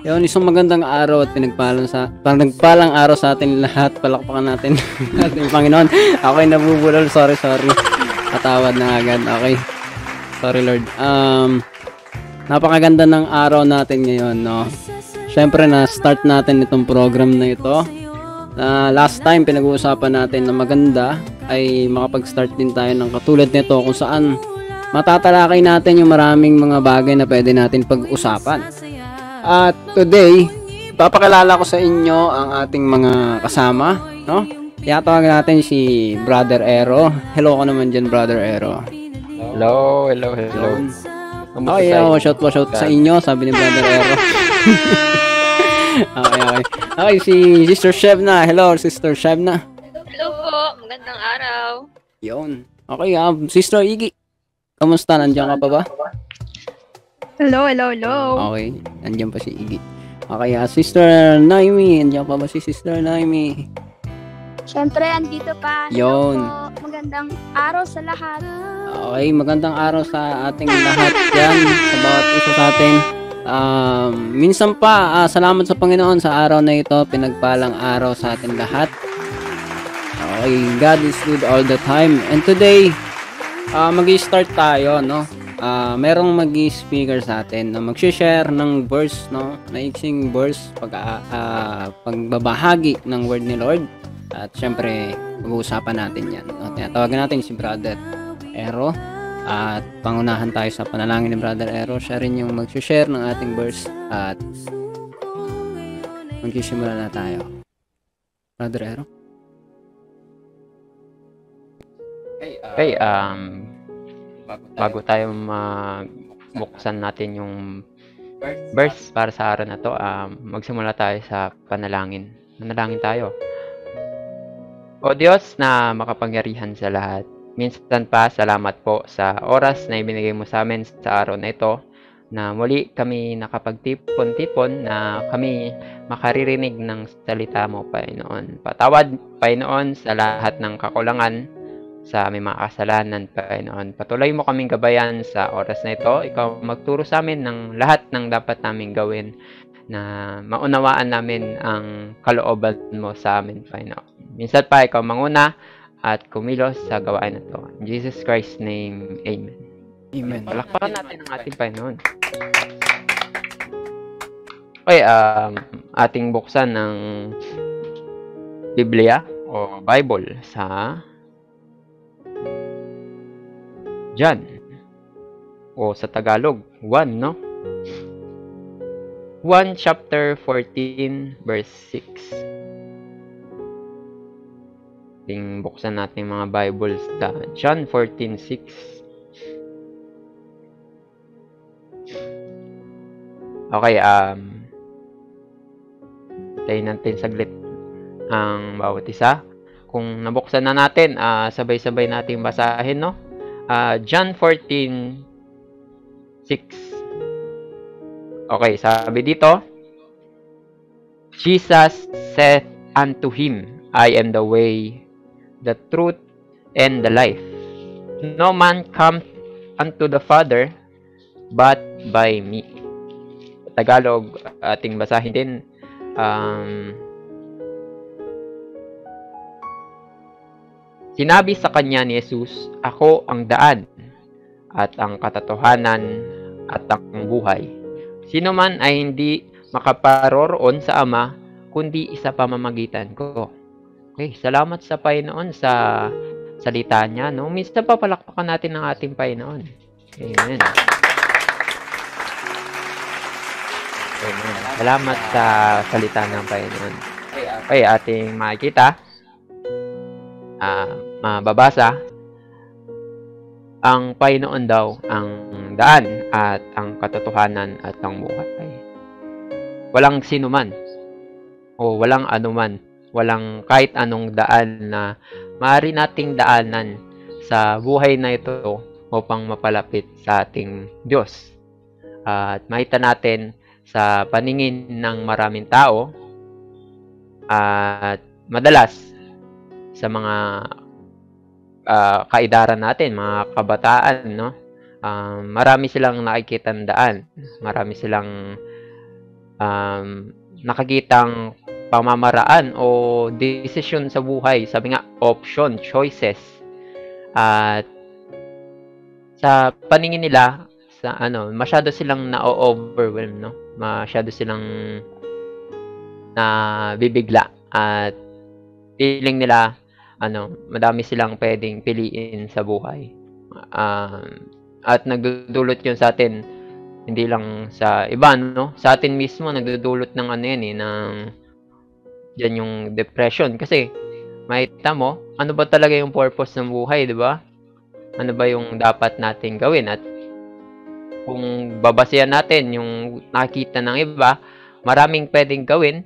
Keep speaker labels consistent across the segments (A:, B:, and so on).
A: Yun, isang magandang araw at pinagpalang sa pinagpalang araw sa atin lahat. Palakpakan natin ating Panginoon. Okay, nabubulol. Sorry, sorry. Katawad na agad. Okay. Sorry, Lord. Um, napakaganda ng araw natin ngayon, no? Siyempre, na-start natin itong program na ito. Uh, last time, pinag-uusapan natin na maganda ay makapag-start din tayo ng katulad nito kung saan matatalakay natin yung maraming mga bagay na pwede natin pag-usapan. At today, papakilala ko sa inyo ang ating mga kasama, no? Tiyatawag natin si Brother Ero. Hello ko naman dyan, Brother Ero.
B: Hello, hello, hello.
A: Okay, oh, shout po shout sa inyo, sabi ni Brother Ero. okay, okay. Okay, si Sister Shevna. Hello, Sister Shevna.
C: Hello po, magandang araw.
A: Yun. Okay, um, Sister Iggy. Kamusta? Nandiyan ka pa ba?
D: Hello, hello, hello.
A: Okay, nandiyan pa si Iggy. Okay, uh, Sister Naimi. Nandiyan pa ba si Sister Naimi?
D: Siyempre, andito pa.
A: Yun.
D: Hello po. Magandang araw sa lahat.
A: Okay, magandang araw sa ating lahat yan, sa bawat isa sa atin. Um, minsan pa, uh, salamat sa Panginoon sa araw na ito, pinagpalang araw sa ating lahat. Okay, God is good all the time. And today, uh, mag-start tayo, no? Uh, merong mag-speaker sa atin na mag-share ng verse, no? Naiksing verse pag uh, pagbabahagi ng word ni Lord. At syempre, pag-uusapan natin 'yan. No? Tinatawagan natin si Brother Ero at pangunahan tayo sa panalangin ni Brother Ero. Siya rin yung mag-share ng ating verse at magsisimula na tayo. Brother Ero?
B: Hey, uh, hey um, bago tayo magbuksan natin yung verse para sa araw na to, um, magsimula tayo sa panalangin. Manalangin tayo. O Diyos na makapangyarihan sa lahat, minsan pa salamat po sa oras na ibinigay mo sa amin sa araw na ito na muli kami nakapagtipon-tipon na kami makaririnig ng salita mo, Panginoon. Patawad, Panginoon, sa lahat ng kakulangan sa aming mga kasalanan, Panginoon. Patuloy mo kaming gabayan sa oras na ito. Ikaw magturo sa amin ng lahat ng dapat naming gawin na maunawaan namin ang kalooban mo sa amin, Panginoon. Minsan pa, ikaw manguna at kumilos sa gawain na ito. In Jesus Christ's name, Amen.
A: Amen.
B: Palakpakan natin ang ating Panginoon. Okay, um, ating buksan ng Biblia o Bible sa John. O sa Tagalog, 1, no? 1 chapter 14 verse 6. Ting buksan natin mga Bibles sa John 14:6. Okay, um tayo natin saglit ang bawat isa. Kung nabuksan na natin, uh, sabay-sabay nating basahin, no? Uh, John 14, 6. Okay, sabi dito, Jesus said unto him, I am the way, the truth, and the life. No man come unto the Father, but by me. Tagalog, ating basahin din. Um, Sinabi sa kanya ni Jesus, Ako ang daan at ang katotohanan at ang buhay. Sino man ay hindi makaparoroon sa Ama, kundi isa pamamagitan ko. Okay, salamat sa Panginoon sa salita niya. No? Minsan pa palakpakan natin ang ating Panginoon. Amen. Amen. Salamat sa salita ng Panginoon. Okay, ating makikita. Ah, uh, mababasa, ang Panginoon daw ang daan at ang katotohanan at ang buhay. Walang sino man o walang anuman, walang kahit anong daan na maaari nating daanan sa buhay na ito upang mapalapit sa ating Diyos. At makita natin sa paningin ng maraming tao at madalas sa mga uh, kaidaran natin, mga kabataan, no? Um, marami silang nakikitandaan. Marami silang um, nakakitang pamamaraan o decision sa buhay. Sabi nga, option, choices. At sa paningin nila, sa ano, masyado silang na-overwhelm, no? Masyado silang na bibigla at feeling nila ano, madami silang pwedeng piliin sa buhay. Um, at nagdudulot 'yun sa atin hindi lang sa iba, no? Sa atin mismo nagdudulot ng ano 'yan eh, ng yan yung depression kasi makita mo, ano ba talaga yung purpose ng buhay, 'di ba? Ano ba yung dapat nating gawin at kung babasehan natin yung nakita ng iba, maraming pwedeng gawin.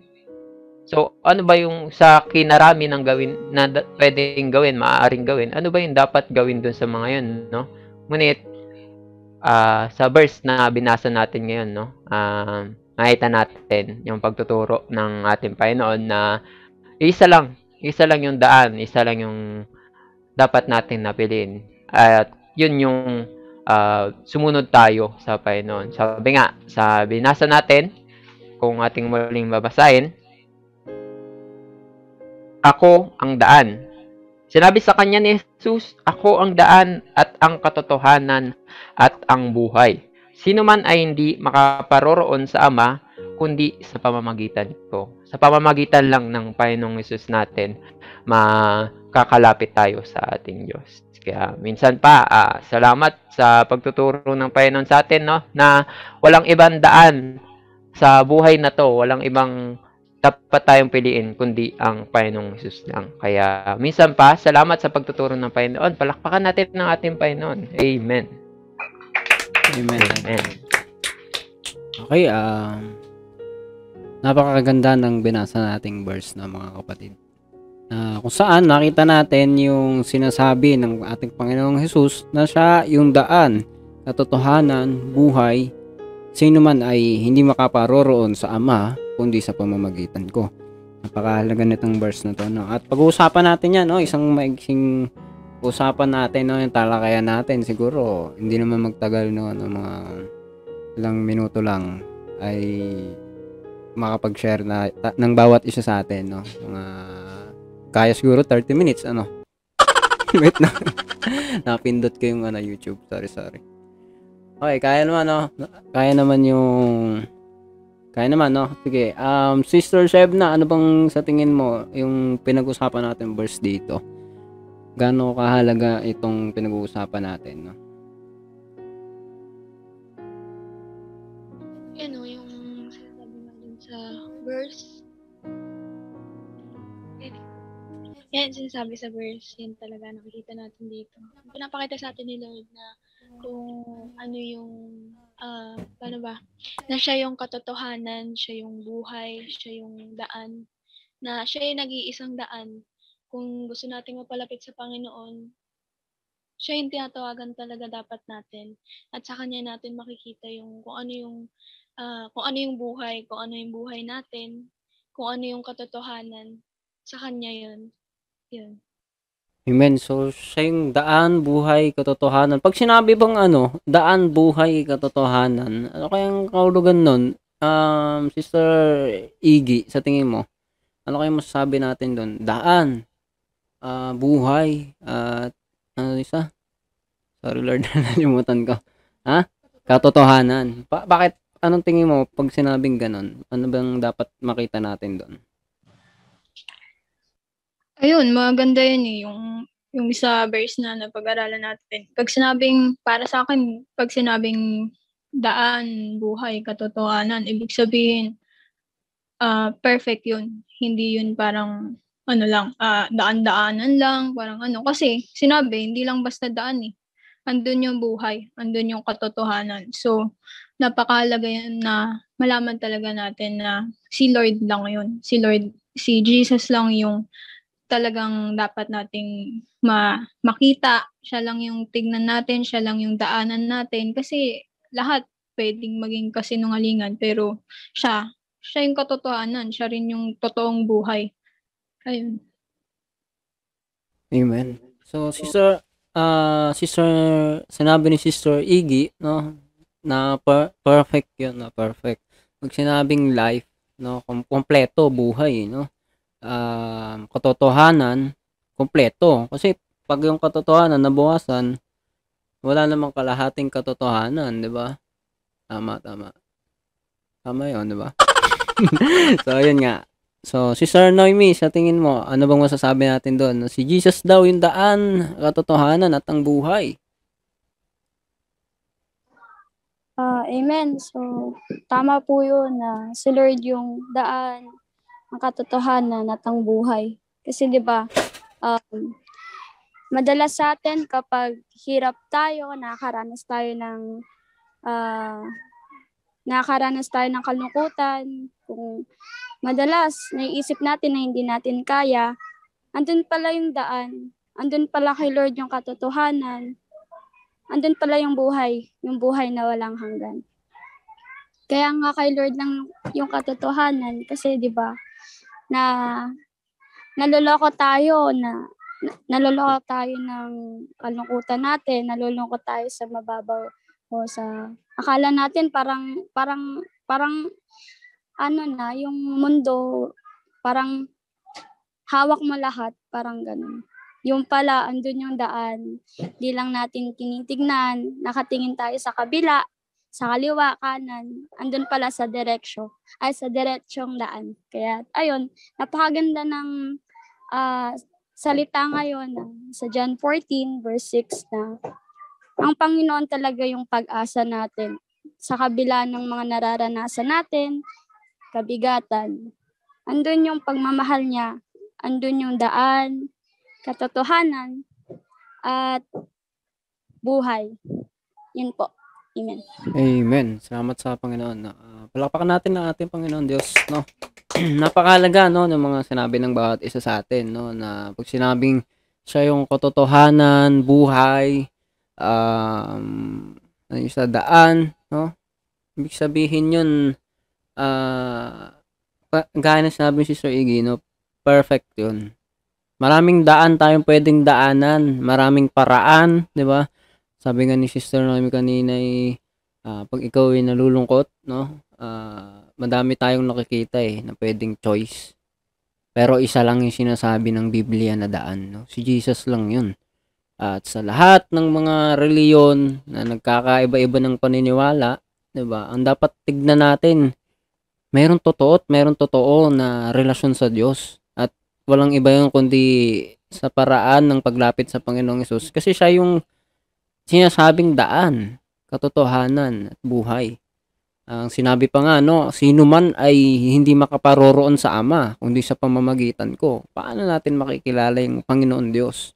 B: So, ano ba yung sa kinarami ng gawin na da- pwedeng gawin, maaaring gawin? Ano ba yung dapat gawin dun sa mga yun, no? Ngunit, ah sa verse na binasa natin ngayon, no? ah nakita natin yung pagtuturo ng ating Panginoon na isa lang, isa lang yung daan, isa lang yung dapat natin napiliin. At yun yung uh, sumunod tayo sa Panginoon. Sabi nga, sa binasa natin, kung ating muling babasahin, Ako ang daan. Sinabi sa kanya ni Jesus, Ako ang daan at ang katotohanan at ang buhay. Sino man ay hindi makaparoroon sa Ama, kundi sa pamamagitan ko. Sa pamamagitan lang ng Panginoong Jesus natin, makakalapit tayo sa ating Diyos. Kaya minsan pa, ah, salamat sa pagtuturo ng Panginoon sa atin, no? Na walang ibang daan sa buhay na to, walang ibang dapat tayong piliin kundi ang Panginoong Jesus lang. Kaya minsan pa, salamat sa pagtuturo ng Panginoon. Palakpakan natin ng ating Panginoon. Amen.
A: Amen.
B: Amen.
A: Okay, um, napakaganda ng binasa nating verse na mga kapatid. Na kung saan nakita natin yung sinasabi ng ating Panginoong Jesus na siya yung daan, katotohanan, buhay, sino man ay hindi makaparoroon sa Ama kundi sa pamamagitan ko. Napakahalaga nitong verse na to. No? At pag-uusapan natin yan, no? isang maiksing usapan natin, no? yung talakayan natin, siguro, hindi naman magtagal, no? ng mga ilang minuto lang ay makapag-share na ta- ng bawat isa sa atin, no? Mga kaya siguro 30 minutes, ano? Wait na. Napindot ko yung ano, YouTube. Sorry, sorry. Okay, kaya naman, no? Kaya naman yung kaya naman, no? Sige. Um, Sister Shebna, ano bang sa tingin mo yung pinag-usapan natin verse dito? Gaano kahalaga itong pinag-uusapan natin, no?
E: ano, yung sinasabi nga dun sa verse. Yan, sinasabi sa verse, yan talaga nakikita natin dito. Pinapakita sa atin ni Lord na kung ano yung, ah, paano ba, na siya yung katotohanan, siya yung buhay, siya yung daan, na siya yung nag-iisang daan. Kung gusto nating mapalapit sa Panginoon, siya yung tinatawagan talaga dapat natin. At sa kanya natin makikita yung kung ano yung ah, kung ano yung buhay, kung ano yung buhay natin, kung ano yung katotohanan, sa kanya yun. Yun.
A: Amen. So, siya daan, buhay, katotohanan. Pag sinabi bang ano, daan, buhay, katotohanan, ano kayang kaulugan nun? Um, Sister Iggy, sa tingin mo, ano kayang masasabi natin doon? Daan, ah, buhay, at ano isa? Sorry Lord, nalimutan ko. Ha? Katotohanan. Pa- bakit, anong tingin mo pag sinabing ganun? Ano bang dapat makita natin doon?
D: Ayun, maganda yun eh, yung, yung sa verse na napag-aralan natin. Pag sinabing, para sa akin, pag sinabing daan, buhay, katotohanan, ibig sabihin, ah perfect yun. Hindi yun parang, ano lang, ah daan-daanan lang, parang ano. Kasi, sinabi, hindi lang basta daan eh. Andun yung buhay, andun yung katotohanan. So, napakahalaga yun na malaman talaga natin na si Lord lang yun. Si Lord, si Jesus lang yung talagang dapat nating ma makita. Siya lang yung tignan natin, siya lang yung daanan natin. Kasi lahat pwedeng maging kasinungalingan, pero siya, siya yung katotohanan, siya rin yung totoong buhay. Ayun.
A: Amen. So, sister, ah sister, sinabi ni Sister Iggy, no, na per- perfect yun, na perfect. pag sinabing life, no, kom- kompleto buhay, no. Um, katotohanan, kompleto. Kasi pag yung katotohanan nabawasan, wala namang kalahating katotohanan, 'di ba? Tama, tama. Tama 'yon, 'di ba? so, yun nga. So, si Sir Noemi, sa tingin mo, ano bang masasabi natin doon? Si Jesus daw yung daan, katotohanan at ang buhay.
F: Ah, amen. So, tama po yun na si Lord yung daan, ang katotohanan at ang buhay. Kasi 'di ba, um, madalas sa atin kapag hirap tayo, nakakaranas tayo ng ah, nakakaranas tayo ng kalungkutan, kung madalas naiisip natin na hindi natin kaya, andun pala yung daan, andun pala kay Lord yung katotohanan, andun pala yung buhay, yung buhay na walang hanggan. Kaya nga kay Lord lang yung katotohanan kasi 'di ba na naloloko tayo na na- naloloko tayo ng kalungkutan natin, nalulungkot tayo sa mababaw o sa akala natin parang parang parang ano na yung mundo parang hawak mo lahat, parang ganun. Yung pala, andun yung daan. Di lang natin tinitignan, nakatingin tayo sa kabila, sa kaliwa, kanan, andun pala sa direksyo, ay sa diretsyong daan. Kaya, ayun, napakaganda ng ah, salita ngayon ah, sa John 14 verse 6 na ang Panginoon talaga yung pag-asa natin sa kabila ng mga nararanasan natin, kabigatan. Andun yung pagmamahal niya, andun yung daan, katotohanan, at buhay. Yun po. Amen.
A: Amen. Salamat sa Panginoon. Uh, palakpakan natin ang ating Panginoon Diyos, no? Napakahalaga, no, ng mga sinabi ng bawat isa sa atin, no, na pag sinabing siya yung katotohanan, buhay, um, ano yung sa daan, no? Ibig sabihin yun, uh, gaya na sinabi ni Sister Iggy, no, perfect yun. Maraming daan tayong pwedeng daanan, maraming paraan, di ba? Sabi nga ni Sister Noemi kanina ay uh, pag ikaw ay nalulungkot, no? Uh, madami tayong nakikita eh na pwedeng choice. Pero isa lang yung sinasabi ng Biblia na daan, no? Si Jesus lang 'yun. At sa lahat ng mga reliyon na nagkakaiba-iba ng paniniwala, 'di ba? Ang dapat tignan natin, mayroong totoo at mayroong totoo na relasyon sa Diyos. At walang iba yung kundi sa paraan ng paglapit sa Panginoong Yesus kasi siya yung sinasabing daan, katotohanan at buhay. Ang sinabi pa nga, no, sino man ay hindi makaparoroon sa Ama, kundi sa pamamagitan ko. Paano natin makikilala yung Panginoon Diyos?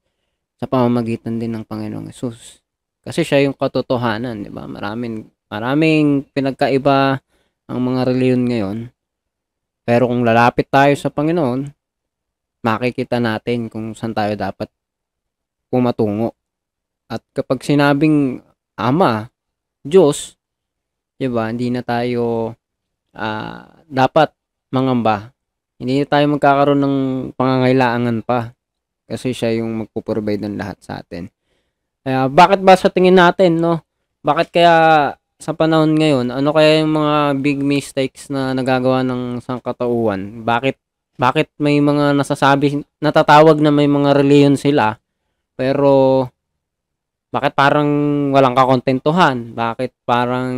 A: Sa pamamagitan din ng Panginoong Yesus. Kasi siya yung katotohanan, di ba? Maraming, maraming pinagkaiba ang mga reliyon ngayon. Pero kung lalapit tayo sa Panginoon, makikita natin kung saan tayo dapat pumatungo. At kapag sinabing Ama, Diyos, 'di ba? Hindi na tayo uh, dapat mangamba. Hindi na tayo magkakaroon ng pangangailangan pa kasi siya yung magpo-provide ng lahat sa atin. Kaya bakit ba sa tingin natin, no? Bakit kaya sa panahon ngayon, ano kaya yung mga big mistakes na nagagawa ng sangkatauhan? Bakit bakit may mga nasasabi, natatawag na may mga reliyon sila, pero bakit parang walang kakontentuhan? Bakit parang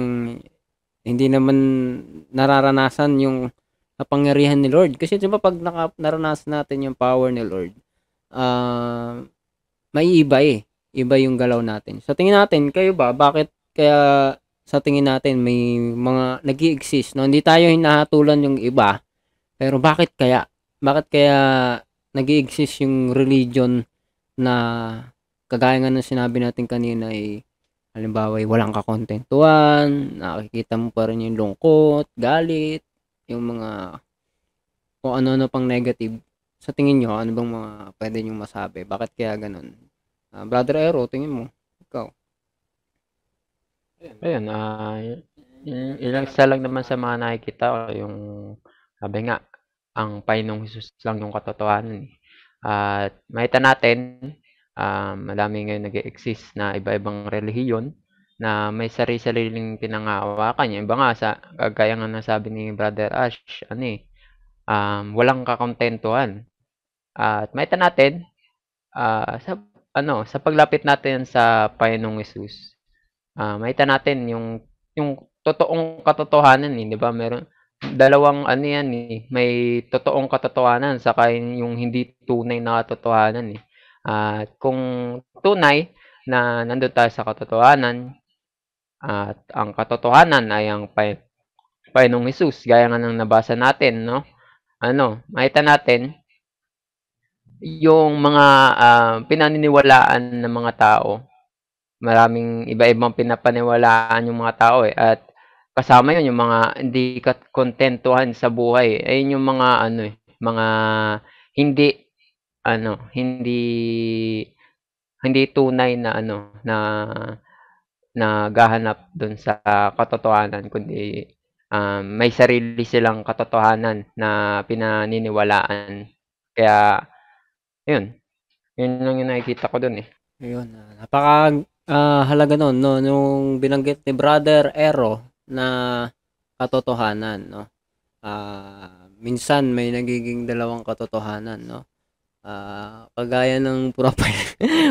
A: hindi naman nararanasan yung kapangyarihan ni Lord? Kasi 'di ba pag naka, naranasan natin yung power ni Lord, uh, may iba eh. Iba yung galaw natin. Sa tingin natin, kayo ba, bakit kaya sa tingin natin may mga nag exist no? Hindi tayo hinahatulan yung iba. Pero bakit kaya? Bakit kaya nag exist yung religion na kagaya nga ng sinabi natin kanina ay halimbawa ay walang kakontentuhan, nakikita mo pa rin yung lungkot, galit, yung mga kung ano-ano pang negative. Sa tingin nyo, ano bang mga pwede nyo masabi? Bakit kaya ganun? Uh, Brother Aero, tingin mo. Ikaw.
B: Ayun, uh, ilang isa lang naman sa mga nakikita yung sabi nga, ang Panginoong Jesus lang yung katotohanan. Eh. At uh, makita natin um, madami ngayon nag exist na iba-ibang relihiyon na may sarili-sariling pinangahawakan. Yung iba nga sa kagaya nga ng sabi ni Brother Ash, ano eh, um, walang kakontentuhan. At makita natin ah, sa ano, sa paglapit natin sa Panginoong Hesus, ah, makita natin yung yung totoong katotohanan eh, 'di ba? Meron dalawang ano yan eh, may totoong katotohanan saka yung hindi tunay na katotohanan eh. At kung tunay na nandun tayo sa katotohanan at ang katotohanan ay ang pa Panginoong Hesus gaya nga ng nabasa natin, no? Ano, makita natin yung mga ah, pinaniniwalaan ng mga tao. Maraming iba-ibang pinapaniwalaan yung mga tao eh at kasama yun yung mga hindi kontentuhan sa buhay. Ayun yung mga ano eh, mga hindi ano, hindi hindi tunay na ano, na naghahanap dun sa katotohanan kundi um, may sarili silang katotohanan na pinaniniwalaan. Kaya yun, yun lang yung nakikita ko dun eh.
A: Ayun, ah, napaka ah, halaga nun, no, nung binanggit ni Brother Ero na katotohanan, no. Ah, minsan may nagiging dalawang katotohanan, no. Ah, kagaya ng profile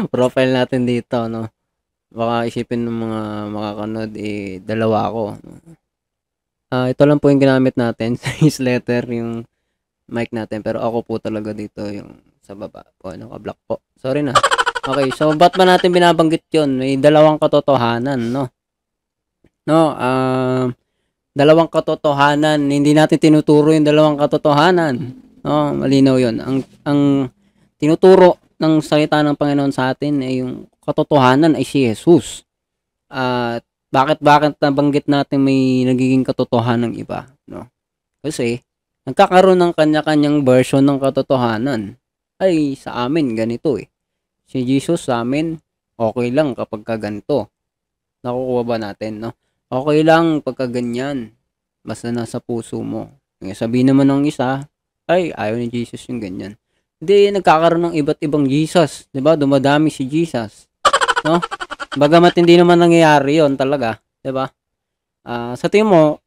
A: profile natin dito, no. Baka isipin ng mga makakanood eh dalawa ako. Ah, ito lang po yung ginamit natin sa newsletter yung mic natin pero ako po talaga dito yung sa baba po naka-block po. Sorry na. Okay, so ba't ba natin binabanggit 'yon? May dalawang katotohanan, no? No, um dalawang katotohanan, hindi natin tinuturo yung dalawang katotohanan. No, malinaw 'yon. Ang ang tinuturo ng salita ng Panginoon sa atin ay yung katotohanan ay si Jesus. At bakit bakit nabanggit natin may nagiging katotohanan ng iba, no? Kasi nagkakaroon ng kanya-kanyang version ng katotohanan. Ay sa amin ganito eh. Si Jesus sa amin okay lang kapag ka ganito. Nakukuha ba natin, no? Okay lang pagka ganyan. Basta nasa puso mo. Sabi naman ng isa, ay ayaw ni Jesus yung ganyan. Hindi, nagkakaroon ng iba't ibang Jesus. 'di ba Dumadami si Jesus. No? Bagamat hindi naman nangyayari yon talaga. 'di ba Ah, sa tingin mo,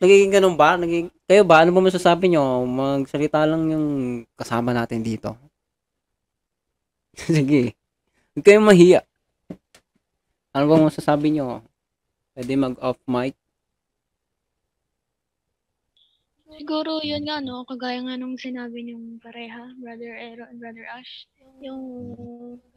A: nagiging ganun ba? Naging, kayo ba? Ano ba masasabi nyo? Magsalita lang yung kasama natin dito. Sige. Huwag kayong mahiya. Ano ba masasabi nyo? Pwede mag-off mic?
E: Siguro yun nga no, kagaya nga nung sinabi niyong pareha, Brother Ero and Brother Ash, yung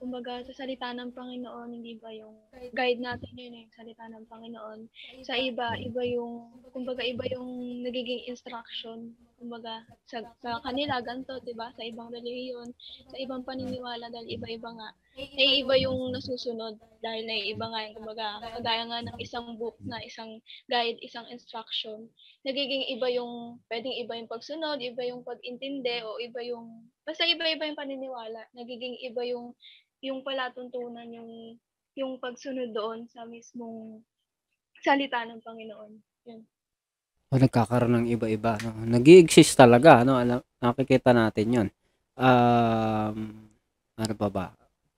E: kumbaga sa salita ng Panginoon, hindi ba yung guide natin yun eh, salita ng Panginoon. Sa iba, iba yung, kumbaga iba yung nagiging instruction, kumbaga sa, sa kanila ganito, 'di ba? Sa ibang relihiyon, sa ibang paniniwala dahil iba-iba nga. Eh iba yung nasusunod dahil na iba nga yung kumbaga kagaya nga ng isang book na isang guide, isang instruction. Nagiging iba yung pwedeng iba yung pagsunod, iba yung pag-intindi o iba yung basta iba-iba yung paniniwala. Nagiging iba yung yung palatuntunan yung yung pagsunod doon sa mismong salita ng Panginoon. Yun.
A: O nagkakaroon ng iba-iba. No? nag exist talaga. No? Alam, nakikita natin yon Um, ano ba ba?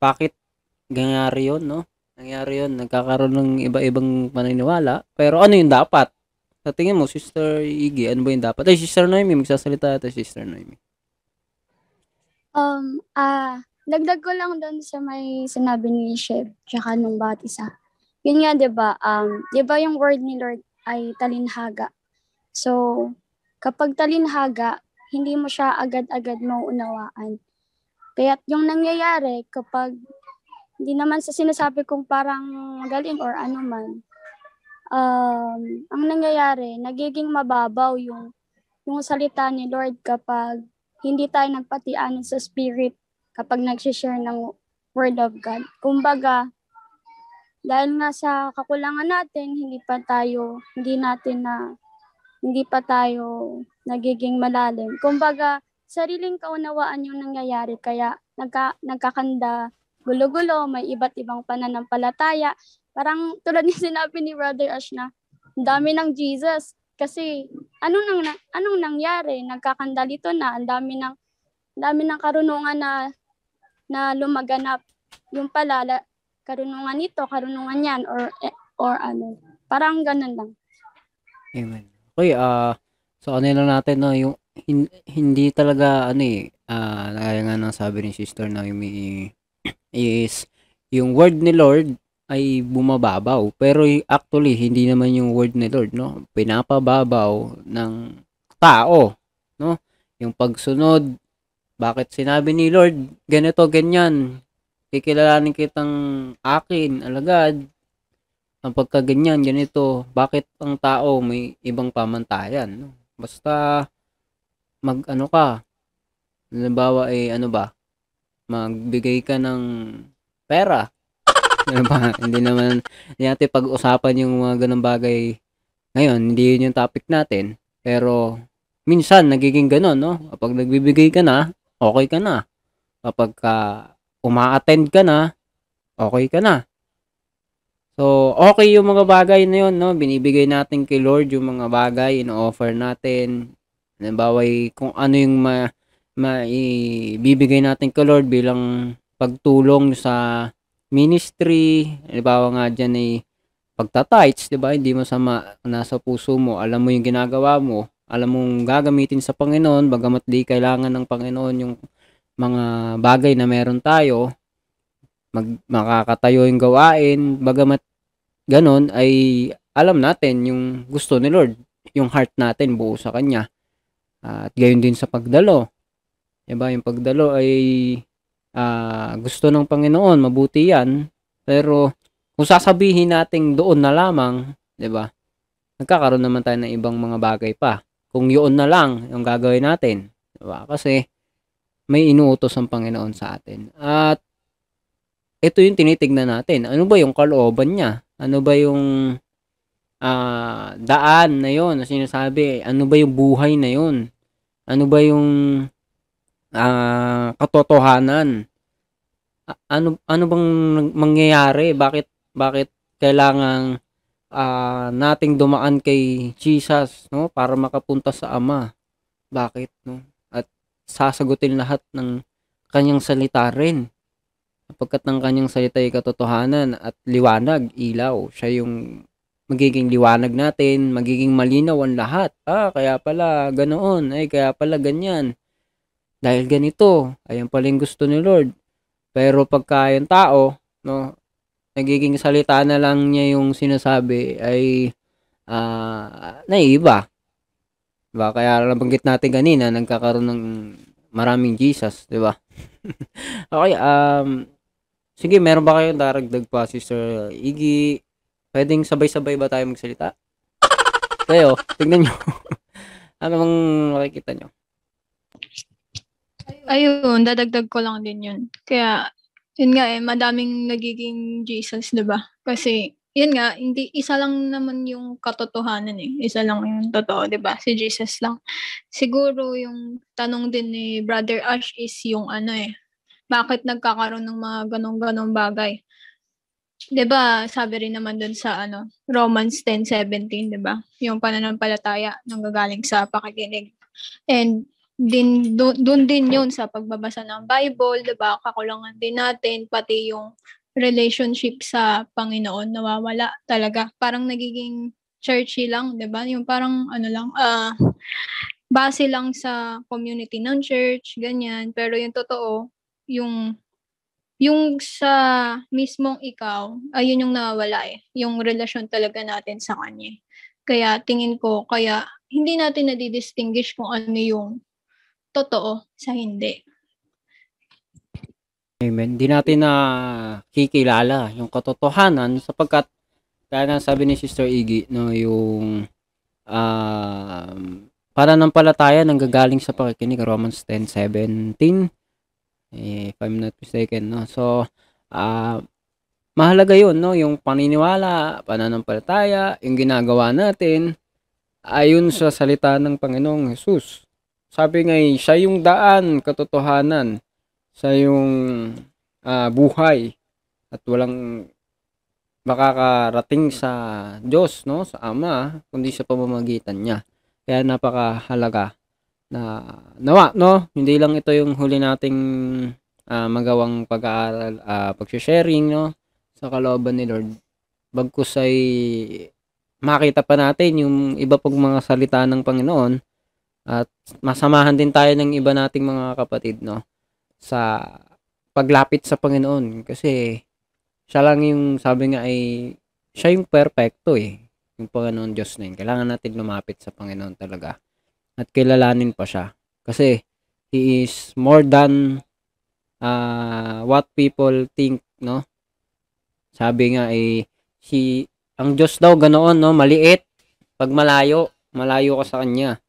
A: Bakit nangyari yun? No? Nangyari yun. Nagkakaroon ng iba-ibang paniniwala. Pero ano yung dapat? Sa tingin mo, Sister Iggy, ano ba yung dapat? Ay, Sister Noemi, magsasalita ito, Sister Noemi.
F: Um, ah, dagdag ko lang doon sa may sinabi ni Chef, tsaka nung bawat isa. Yun nga, di ba, um, di ba yung word ni Lord ay talinhaga. So, kapag talinhaga, hindi mo siya agad-agad mauunawaan. Kaya yung nangyayari kapag hindi naman sa sinasabi kong parang magaling or ano man, um, ang nangyayari, nagiging mababaw yung yung salita ni Lord kapag hindi tayo nagpatianan sa spirit kapag nag-share ng word of God. Kumbaga, dahil nga sa kakulangan natin, hindi pa tayo, hindi natin na hindi pa tayo nagiging malalim. Kumbaga, sariling kaunawaan yung nangyayari kaya nagka, nagkakanda gulo-gulo, may iba't ibang pananampalataya. Parang tulad ni sinabi ni Brother Ash na dami ng Jesus kasi anong nang anong nangyari? Nagkakandalito na, ang dami ng dami ng karunungan na na lumaganap. Yung pala karunungan nito, karunungan yan, or, eh, or ano. Parang ganun lang.
A: Amen. Okay, ah so ano lang natin no, yung hin- hindi talaga ano eh, ah gaya nga ng sabi ni sister na may is yung word ni Lord ay bumababaw. Pero actually, hindi naman yung word ni Lord, no? Pinapababaw ng tao, no? Yung pagsunod, bakit sinabi ni Lord, ganito, ganyan, kikilalanin kitang akin, alagad, ang pagkaganyan, ganito, bakit ang tao may ibang pamantayan, no? Basta, mag, ano ka, halimbawa, eh, ano ba, magbigay ka ng pera, ano ba, hindi naman, hindi natin pag-usapan yung mga ganang bagay ngayon, hindi yun yung topic natin, pero, minsan, nagiging ganon, no? Kapag nagbibigay ka na, okay ka na. Kapag ka uma-attend ka na, okay ka na. So, okay yung mga bagay na yun, no? Binibigay natin kay Lord yung mga bagay, ino-offer natin. Halimbawa, eh, kung ano yung ma, maibibigay natin kay Lord bilang pagtulong sa ministry. Halimbawa nga dyan ay pagtatights, di ba? Hindi mo sama, nasa puso mo, alam mo yung ginagawa mo, alam mong gagamitin sa Panginoon, bagamat di kailangan ng Panginoon yung mga bagay na meron tayo, mag, makakatayo yung gawain, bagamat ganon ay alam natin yung gusto ni Lord, yung heart natin buo sa Kanya. At gayon din sa pagdalo. Diba? Yung pagdalo ay ah, gusto ng Panginoon, mabuti yan. Pero kung sasabihin natin doon na lamang, 'di ba? Nagkakaroon naman tayo ng ibang mga bagay pa. Kung yun na lang yung gagawin natin, 'di ba? Kasi may inuutos ang Panginoon sa atin. At ito yung tinitignan natin. Ano ba yung kalooban niya? Ano ba yung ah, daan na yon na sinasabi? Ano ba yung buhay na yon? Ano ba yung ah, katotohanan? Ano ano bang mangyayari? Bakit bakit kailangang ah, nating dumaan kay Jesus, no, para makapunta sa Ama? Bakit, no? At sasagutin lahat ng kanyang salita rin. Sapagkat ng kanyang salita ay katotohanan at liwanag, ilaw. Siya yung magiging liwanag natin, magiging malinaw ang lahat. Ah, kaya pala ganoon, ay kaya pala ganyan. Dahil ganito, ayan pala yung gusto ni Lord. Pero pagka yung tao, no, nagiging salita na lang niya yung sinasabi ay ah naiiba. Diba? Kaya nabanggit natin kanina, nagkakaroon ng maraming Jesus, di ba? okay, um, sige, meron ba kayong daragdag pa, Sister Iggy? Pwedeng sabay-sabay ba tayo magsalita? Kayo, tignan nyo. ano bang makikita nyo?
D: Ayun, dadagdag ko lang din yun. Kaya, yun nga eh, madaming nagiging Jesus, di ba? Kasi, yun nga, hindi, isa lang naman yung katotohanan eh. Isa lang yung totoo, di ba? Si Jesus lang. Siguro yung tanong din ni Brother Ash is yung ano eh, bakit nagkakaroon ng mga ganong-ganong bagay? 'Di ba sabi rin naman dun sa ano, Romans 10:17, 'di ba? Yung pananampalataya nanggagaling sa pakikinig. And din do, doon din 'yun sa pagbabasa ng Bible, 'di ba? Kakulangan din natin pati yung relationship sa Panginoon nawawala talaga. Parang nagiging churchy lang, 'di ba? Yung parang ano lang ah base lang sa community ng church, ganyan. Pero yung totoo, yung yung sa mismong ikaw, ayun yung nawawala eh. Yung relasyon talaga natin sa kanya. eh. Kaya tingin ko, kaya hindi natin nadidistinguish kung ano yung totoo sa hindi.
A: Amen. Di natin na kikilala yung katotohanan sapagkat kaya nga sabi ni Sister Iggy no yung um, pananampalataya nang gagaling sa pakikinig Romans 10:17 eh, if I'm not mistaken no. So ah mahalaga 'yun no yung paniniwala, pananampalataya, yung ginagawa natin ayon sa salita ng Panginoong Jesus. Sabi nga eh, siya yung daan, katotohanan sa yung ah, buhay at walang makakarating sa Diyos, no, sa Ama, kundi sa pamamagitan niya. Kaya napakahalaga na nawa, no, hindi lang ito yung huli nating ah, magawang pag-aaral, ah, pag-sharing, no, sa kalooban ni Lord. Bagkus ay makita pa natin yung iba pong mga salita ng Panginoon at masamahan din tayo ng iba nating mga kapatid no? Sa paglapit sa Panginoon. Kasi siya lang yung sabi nga ay siya yung perfecto eh yung Panginoon Diyos na yun. Kailangan natin lumapit sa Panginoon talaga at kilalanin pa siya kasi He is more than uh, what people think no sabi nga ay si ang Diyos daw ganoon no maliit pag malayo malayo ka sa kanya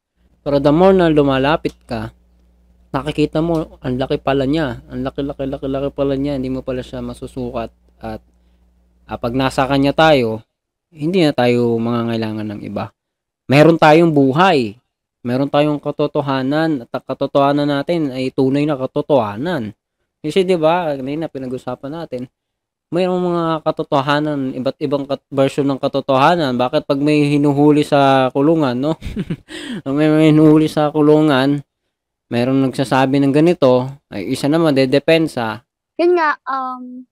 A: pero the more na lumalapit ka, nakikita mo, ang laki pala niya. Ang laki, laki, laki, laki pala niya. Hindi mo pala siya masusukat. At ah, pag nasa kanya tayo, hindi na tayo mangangailangan ng iba. Meron tayong buhay. Meron tayong katotohanan. At katotohanan natin ay tunay na katotohanan. Kasi 'di ba, kanina pinag-usapan natin, mayroong mga katotohanan, iba't ibang kat- version ng katotohanan. Bakit pag may hinuhuli sa kulungan, no? May, may hinuhuli sa kulungan, mayroong nagsasabi ng ganito, ay isa naman, dedepensa.
F: Yun nga, um,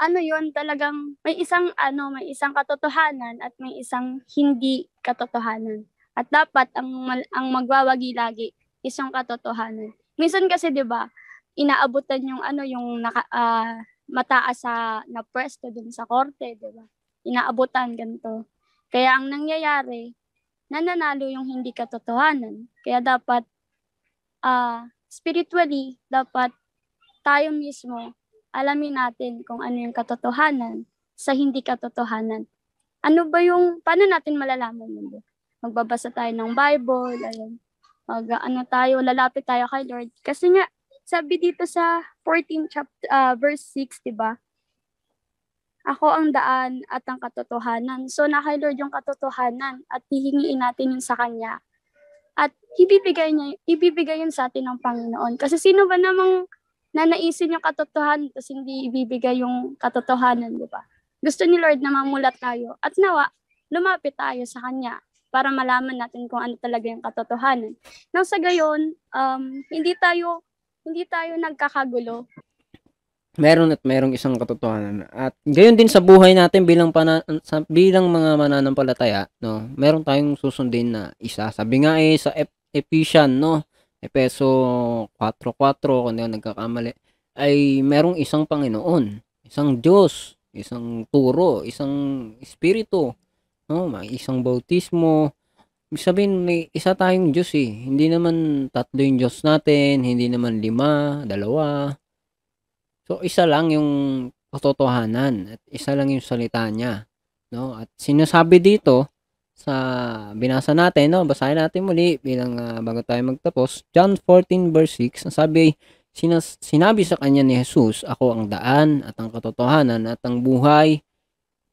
F: ano yun, talagang may isang, ano, may isang katotohanan at may isang hindi katotohanan. At dapat ang, ang magwawagi lagi isang katotohanan. Minsan kasi, di ba, inaabutan yung ano yung naka, ah, mataas sa na pwesto dun sa korte, 'di ba? Inaabutan ganito. Kaya ang nangyayari, nananalo yung hindi katotohanan. Kaya dapat ah spiritually dapat tayo mismo alamin natin kung ano yung katotohanan sa hindi katotohanan. Ano ba yung paano natin malalaman yun? Magbabasa tayo ng Bible, ayun. Mag ano tayo, lalapit tayo kay Lord. Kasi nga sabi dito sa 14 chapter uh, verse 6, 'di ba? Ako ang daan at ang katotohanan. So na kay Lord yung katotohanan at hihingiin natin yun sa kanya. At ibibigay niya, ibibigay yun sa atin ng Panginoon. Kasi sino ba namang nanaisin yung katotohanan tapos hindi ibibigay yung katotohanan, di ba? Gusto ni Lord na mamulat tayo. At nawa, lumapit tayo sa Kanya para malaman natin kung ano talaga yung katotohanan. Nang sa gayon, um, hindi tayo hindi tayo nagkakagulo.
A: Meron at merong isang katotohanan. At gayon din sa buhay natin bilang pana, sa, bilang mga mananampalataya, no. Meron tayong susundin na isa. Sabi nga eh sa Ep- Ephesians, no. Epeso 4:4 kung hindi nagkakamali, ay merong isang Panginoon, isang Diyos, isang turo, isang espiritu, no, may isang bautismo. Ibig sabihin, may isa tayong Diyos eh. Hindi naman tatlo yung Diyos natin, hindi naman lima, dalawa. So, isa lang yung katotohanan at isa lang yung salita niya. No? At sinasabi dito sa binasa natin, no? basahin natin muli bilang uh, bago tayo magtapos. John 14 verse 6, ang sabi, sinas- sinabi sa kanya ni Jesus, ako ang daan at ang katotohanan at ang buhay.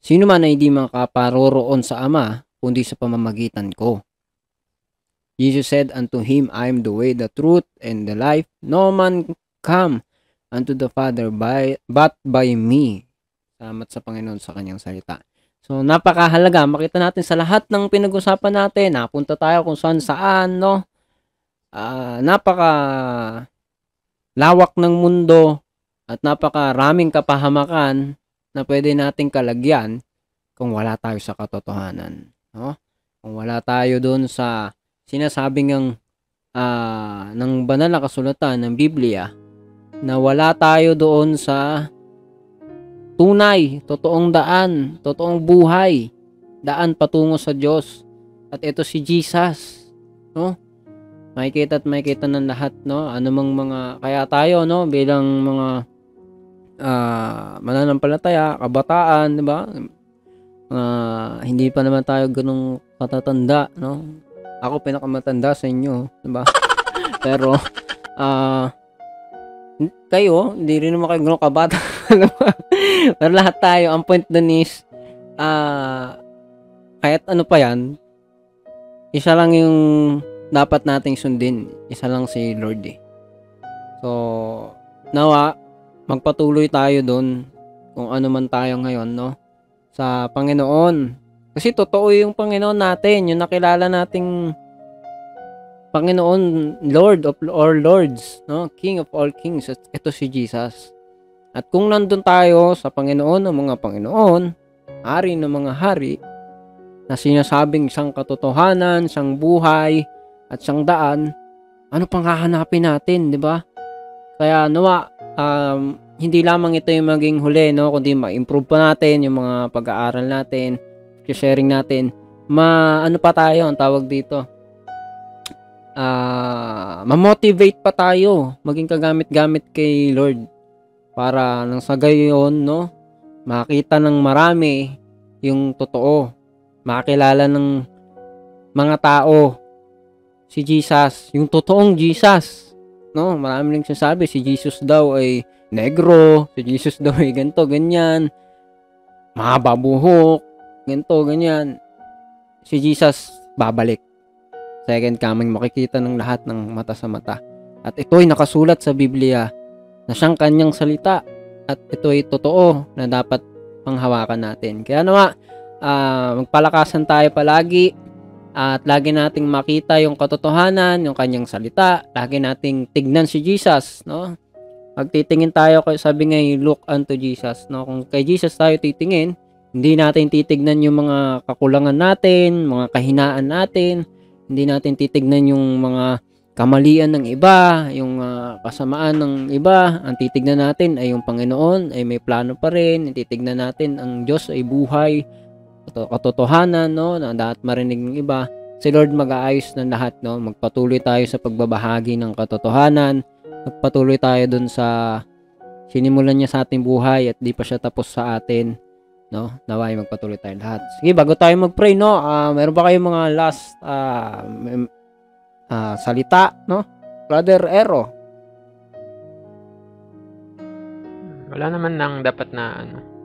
A: Sino man ay hindi makaparoroon sa Ama, kundi sa pamamagitan ko. Jesus said unto him, I am the way, the truth, and the life. No man come unto the Father by, but by me. Salamat sa Panginoon sa kanyang salita. So, napakahalaga. Makita natin sa lahat ng pinag-usapan natin. Napunta tayo kung saan saan, no? Uh, napaka lawak ng mundo at napakaraming kapahamakan na pwede nating kalagyan kung wala tayo sa katotohanan. No? Kung wala tayo doon sa sinasabing ng uh, ng banal na kasulatan ng Biblia na wala tayo doon sa tunay, totoong daan, totoong buhay, daan patungo sa Diyos. At ito si Jesus, no? Makikita at makikita ng lahat, no? Anumang mga kaya tayo, no, bilang mga uh, mananampalataya, kabataan, 'di ba? Uh, hindi pa naman tayo ganung katatanda, no? Ako pinakamatanda sa inyo, 'di ba? Pero uh, kayo, hindi rin naman kayo ganun kabata. Pero lahat tayo, ang point dun is, uh, kahit ano pa yan, isa lang yung dapat nating sundin. Isa lang si Lord eh. So, nawa, magpatuloy tayo doon kung ano man tayo ngayon, no? Sa Panginoon. Kasi totoo yung Panginoon natin, yung nakilala nating Panginoon, Lord of all Lords, no? King of all Kings. Ito si Jesus. At kung nandun tayo sa Panginoon ng mga Panginoon, hari ng mga hari, na sinasabing isang katotohanan, isang buhay, at isang daan, ano pang hahanapin natin, di ba? Kaya nawa, um, hindi lamang ito yung maging huli, no? kundi ma-improve pa natin yung mga pag-aaral natin, sharing natin, ma ano pa tayo ang tawag dito? Ah ma-motivate pa tayo maging kagamit-gamit kay Lord para nang sa gayon no? Makita ng marami yung totoo. Makilala ng mga tao. Si Jesus yung totoong Jesus no marami nang sinasabi si Jesus daw ay negro si Jesus daw ay ganto ganyan mahaba buhok ganto ganyan si Jesus babalik. Second coming, makikita ng lahat ng mata sa mata. At ito ay nakasulat sa Biblia na siyang kanyang salita. At ito ay totoo na dapat panghawakan natin. Kaya naman, uh, magpalakasan tayo palagi at lagi nating makita yung katotohanan, yung kanyang salita. Lagi nating tignan si Jesus, no? Magtitingin tayo, sabi nga, look unto Jesus, no? Kung kay Jesus tayo titingin, hindi natin titignan yung mga kakulangan natin, mga kahinaan natin. Hindi natin titignan yung mga kamalian ng iba, yung uh, kasamaan ng iba. Ang titignan natin ay yung Panginoon ay may plano pa rin. Titignan natin ang Diyos ay buhay, katotohanan, no, na dapat marinig ng iba. Si Lord mag-aayos ng lahat, no. Magpatuloy tayo sa pagbabahagi ng katotohanan. Magpatuloy tayo dun sa sinimulan niya sa ating buhay at di pa siya tapos sa atin no? Naway magpatuloy tayo lahat. Sige, bago tayo mag-pray, no? Uh, meron ba kayong mga last uh, uh, salita, no? Brother Ero.
B: Wala naman nang dapat na ano.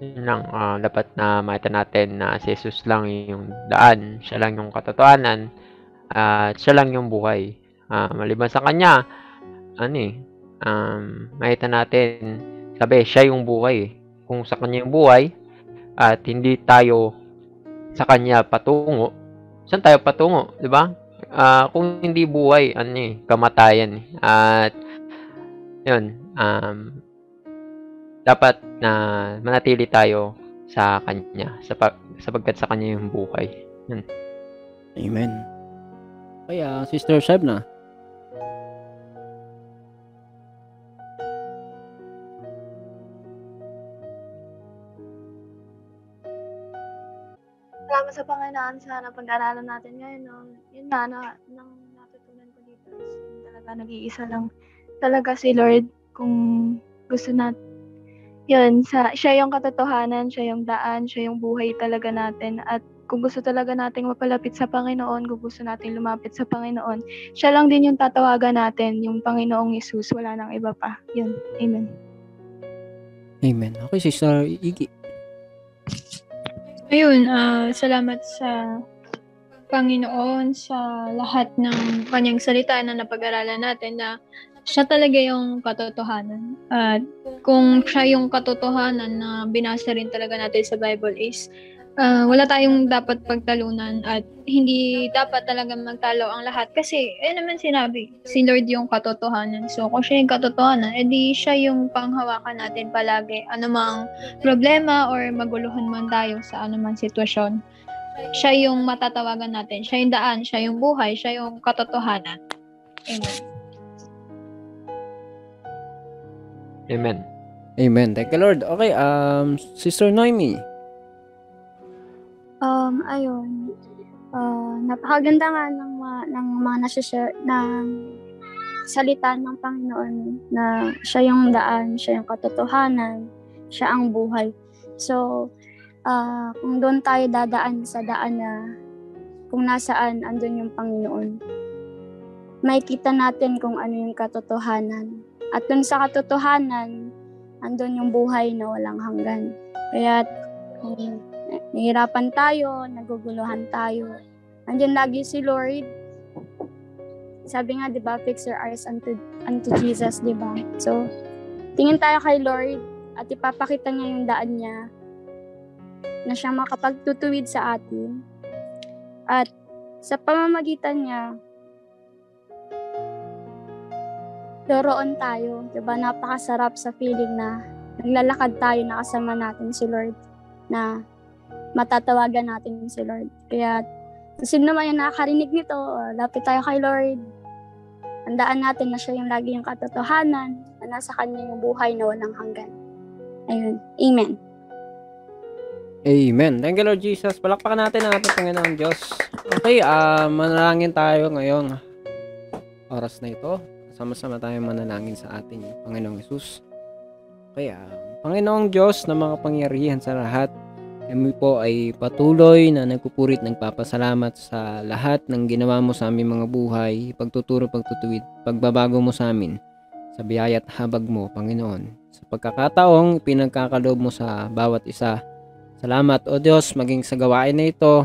B: Yun lang, uh, dapat na makita natin na si Jesus lang yung daan, siya lang yung katotohanan, at uh, siya lang yung buhay. Uh, maliban sa kanya, ano eh, um, makita natin, sabi, siya yung buhay kung sa kanya yung buhay at hindi tayo sa kanya patungo, saan tayo patungo, 'di ba? Uh, kung hindi buhay, ano eh, kamatayan. Eh. At yun, um, dapat na manatili tayo sa kanya sa sapagkat sa kanya yung buhay. Yun.
A: Amen. Kaya Sister Shebna,
E: salamat sa Panginoon sa napag-aralan natin ngayon. No? Yun na, na, nang natutunan ko dito is talaga nag-iisa lang talaga si Lord kung gusto nat yun, sa, siya yung katotohanan, siya yung daan, siya yung buhay talaga natin. At kung gusto talaga nating mapalapit sa Panginoon, kung gusto nating lumapit sa Panginoon, siya lang din yung tatawagan natin, yung Panginoong Yesus, wala nang iba pa. Yun, amen.
A: Amen. Okay, Sister Iggy.
D: Ayun, uh, salamat sa Panginoon sa lahat ng kanyang salita na napag-aralan natin na siya talaga yung katotohanan. At kung siya yung katotohanan na binasa rin talaga natin sa Bible is uh, wala tayong dapat pagtalunan at hindi dapat talaga magtalo ang lahat kasi eh naman sinabi, si Lord yung katotohanan. So kung siya yung katotohanan, edi siya yung panghawakan natin palagi. Anumang problema or maguluhan man tayo sa anumang sitwasyon. Siya yung matatawagan natin. Siya yung daan, siya yung buhay, siya yung katotohanan. Amen.
B: Amen.
A: Amen. Thank you, Lord. Okay, um, Sister Noemi.
F: Um, ayun. Uh, napakaganda nga ng, mga, ng mga nasa ng salita ng Panginoon na siya yung daan, siya yung katotohanan, siya ang buhay. So, uh, kung doon tayo dadaan sa daan na kung nasaan andun yung Panginoon, makikita natin kung ano yung katotohanan. At dun sa katotohanan, andun yung buhay na walang hanggan. Kaya, um, nahihirapan tayo, naguguluhan tayo. Andiyan lagi si Lord. Sabi nga, di ba, fix your eyes unto, unto Jesus, di ba? So, tingin tayo kay Lord at ipapakita niya yung daan niya na siya makapagtutuwid sa atin. At sa pamamagitan niya, doroon tayo. Diba? Napakasarap sa feeling na naglalakad tayo na kasama natin si Lord na matatawagan natin si Lord. Kaya sino naman yung nakakarinig nito, uh, lapit tayo kay Lord. Tandaan natin na siya yung lagi yung katotohanan na nasa kanya yung buhay na walang hanggan. Ayun. Amen.
A: Amen. Thank you, Lord Jesus. Palakpakan natin ang ating Panginoon Diyos. Okay, ah manalangin tayo ngayong oras na ito. Sama-sama tayong manalangin sa ating Panginoong Yesus. Okay, ah, Panginoong Diyos na mga pangyarihan sa lahat, kami po ay patuloy na nagpupurit nagpapasalamat sa lahat ng ginawa mo sa aming mga buhay, pagtuturo, pagtutuwid, pagbabago mo sa amin, sa biyaya at habag mo, Panginoon. Sa pagkakataong pinagkakaloob mo sa bawat isa, Salamat o Diyos maging sa gawain na ito,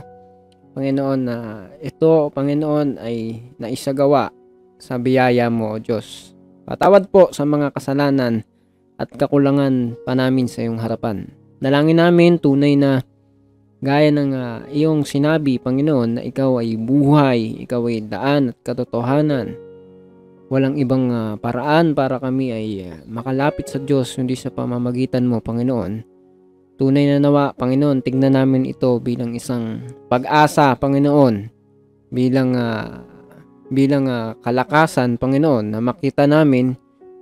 A: Panginoon na ito, Panginoon ay naisagawa sa biyaya mo o Diyos. Patawad po sa mga kasalanan at kakulangan pa namin sa iyong harapan. Dalangin namin tunay na gaya ng uh, iyong sinabi, Panginoon, na ikaw ay buhay, ikaw ay daan at katotohanan. Walang ibang uh, paraan para kami ay uh, makalapit sa Diyos kundi sa pamamagitan mo, Panginoon. Tunay na nawa, Panginoon, tignan namin ito bilang isang pag-asa, Panginoon, bilang uh, bilang uh, kalakasan, Panginoon, na makita namin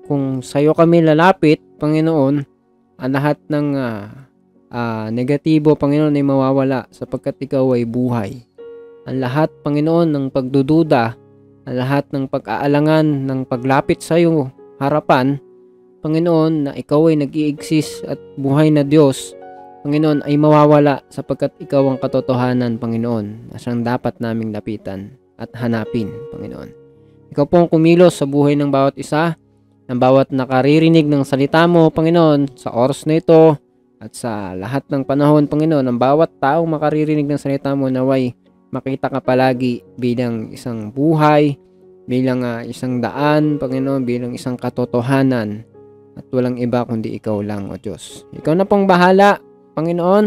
A: kung sa iyo kami lalapit, Panginoon, ang lahat ng uh, uh, negatibo, Panginoon, ay mawawala sapagkat ikaw ay buhay. Ang lahat, Panginoon, ng pagdududa, ang lahat ng pag-aalangan ng paglapit sa iyo harapan, Panginoon, na ikaw ay nag-i-exist at buhay na Diyos, Panginoon, ay mawawala sapagkat ikaw ang katotohanan, Panginoon, na siyang dapat naming lapitan at hanapin, Panginoon. Ikaw po ang kumilos sa buhay ng bawat isa, ng bawat nakaririnig ng salita mo, Panginoon, sa oras na ito at sa lahat ng panahon, Panginoon, ang bawat taong makaririnig ng salita mo naway makita ka palagi bilang isang buhay, bilang uh, isang daan, Panginoon, bilang isang katotohanan at walang iba kundi ikaw lang, O Diyos. Ikaw na pong bahala Panginoon,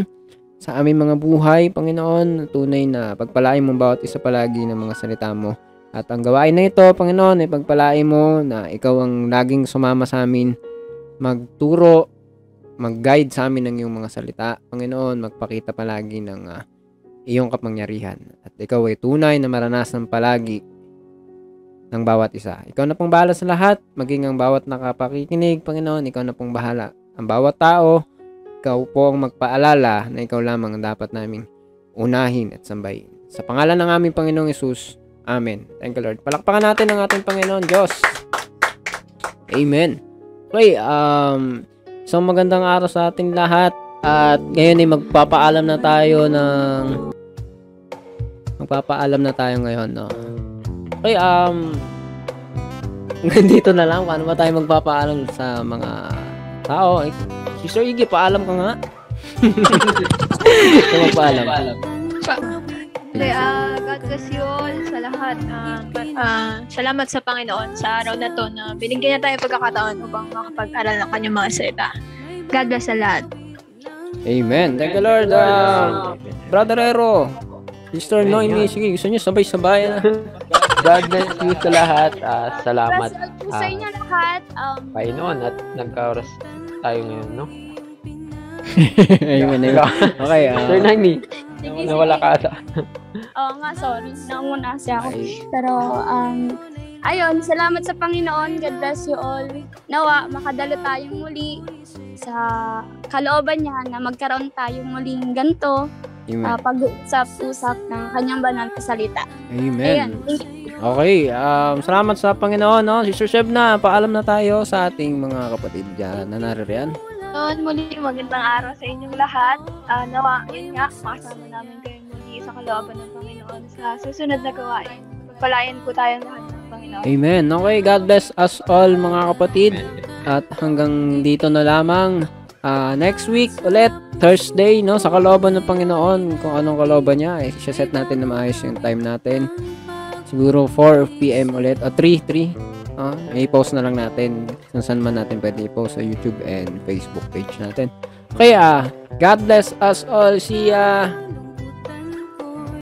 A: sa aming mga buhay, Panginoon, tunay na pagpalain mo bawat isa palagi ng mga salita mo. At ang gawain na ito, Panginoon, ay pagpalain mo na ikaw ang laging sumama sa amin, magturo, mag-guide sa amin ng iyong mga salita. Panginoon, magpakita palagi ng uh, iyong kapangyarihan. At ikaw ay tunay na maranasan palagi ng bawat isa. Ikaw na pong bahala sa lahat, maging ang bawat nakapakikinig, Panginoon, ikaw na pong bahala. Ang bawat tao, ikaw po ang magpaalala na ikaw lamang ang dapat naming unahin at sambahin. Sa pangalan ng aming Panginoong Yesus, Amen. Thank you, Lord. Palakpakan natin ang ating Panginoon Diyos. Amen. Okay, um, isang magandang araw sa ating lahat. At ngayon ay magpapaalam na tayo ng magpapaalam na tayo ngayon, no? Okay, um, dito na lang. Paano ba tayo magpapaalam sa mga tao? Si Sir Iggy, paalam ka nga. Ikaw magpaalam.
D: Pa- Okay, uh, God bless you all sa lahat. Uh, uh, salamat sa Panginoon sa araw na to na binigyan niya tayo pagkakataon upang makapag-aral ng kanyang mga salita. God bless sa lahat.
A: Amen. Thank you, Lord. Uh, Brother Ero, Sister Noemi, sige, gusto niyo sabay-sabay na.
B: God bless you sa lahat. Uh, salamat.
F: Bless sa inyo lahat. Um,
B: Panginoon at nagka-oras tayo ngayon, no?
A: Amen. amen. Okay. Uh,
B: Sir Naimi,
F: sige,
B: nawala ka ata.
F: Oo nga, sorry. Nauna kasi ako. Pero, um, ayun, salamat sa Panginoon. God bless you all. Nawa, makadalo tayong muli sa kalooban niya na magkaroon tayong muling ganito
A: Amen.
F: uh, pag-usap-usap ng kanyang banal na salita. Ayan.
A: Amen.
F: Thank you.
A: Okay, um, salamat sa Panginoon, no? Sister Sheb na, paalam na tayo sa ating mga kapatid dyan na naririyan.
E: Noon, muli magandang araw sa inyong lahat. Ah, nawa, yun nga, makasama namin kayo muli sa kalooban ng Panginoon sa susunod na gawain. Pagpalayan po tayong lahat ng Panginoon.
A: Amen. Okay, God bless us all mga kapatid. At hanggang dito na lamang. Ah, next week ulit, Thursday, no? Sa kalooban ng Panginoon, kung anong kalooban niya, eh, set natin na maayos yung time natin. Siguro 4 p.m. ulit, o 3, 3. Ah, i-post na lang natin kung saan man natin pwede i-post sa YouTube and Facebook page natin. Okay, ah, God bless us all. See ya!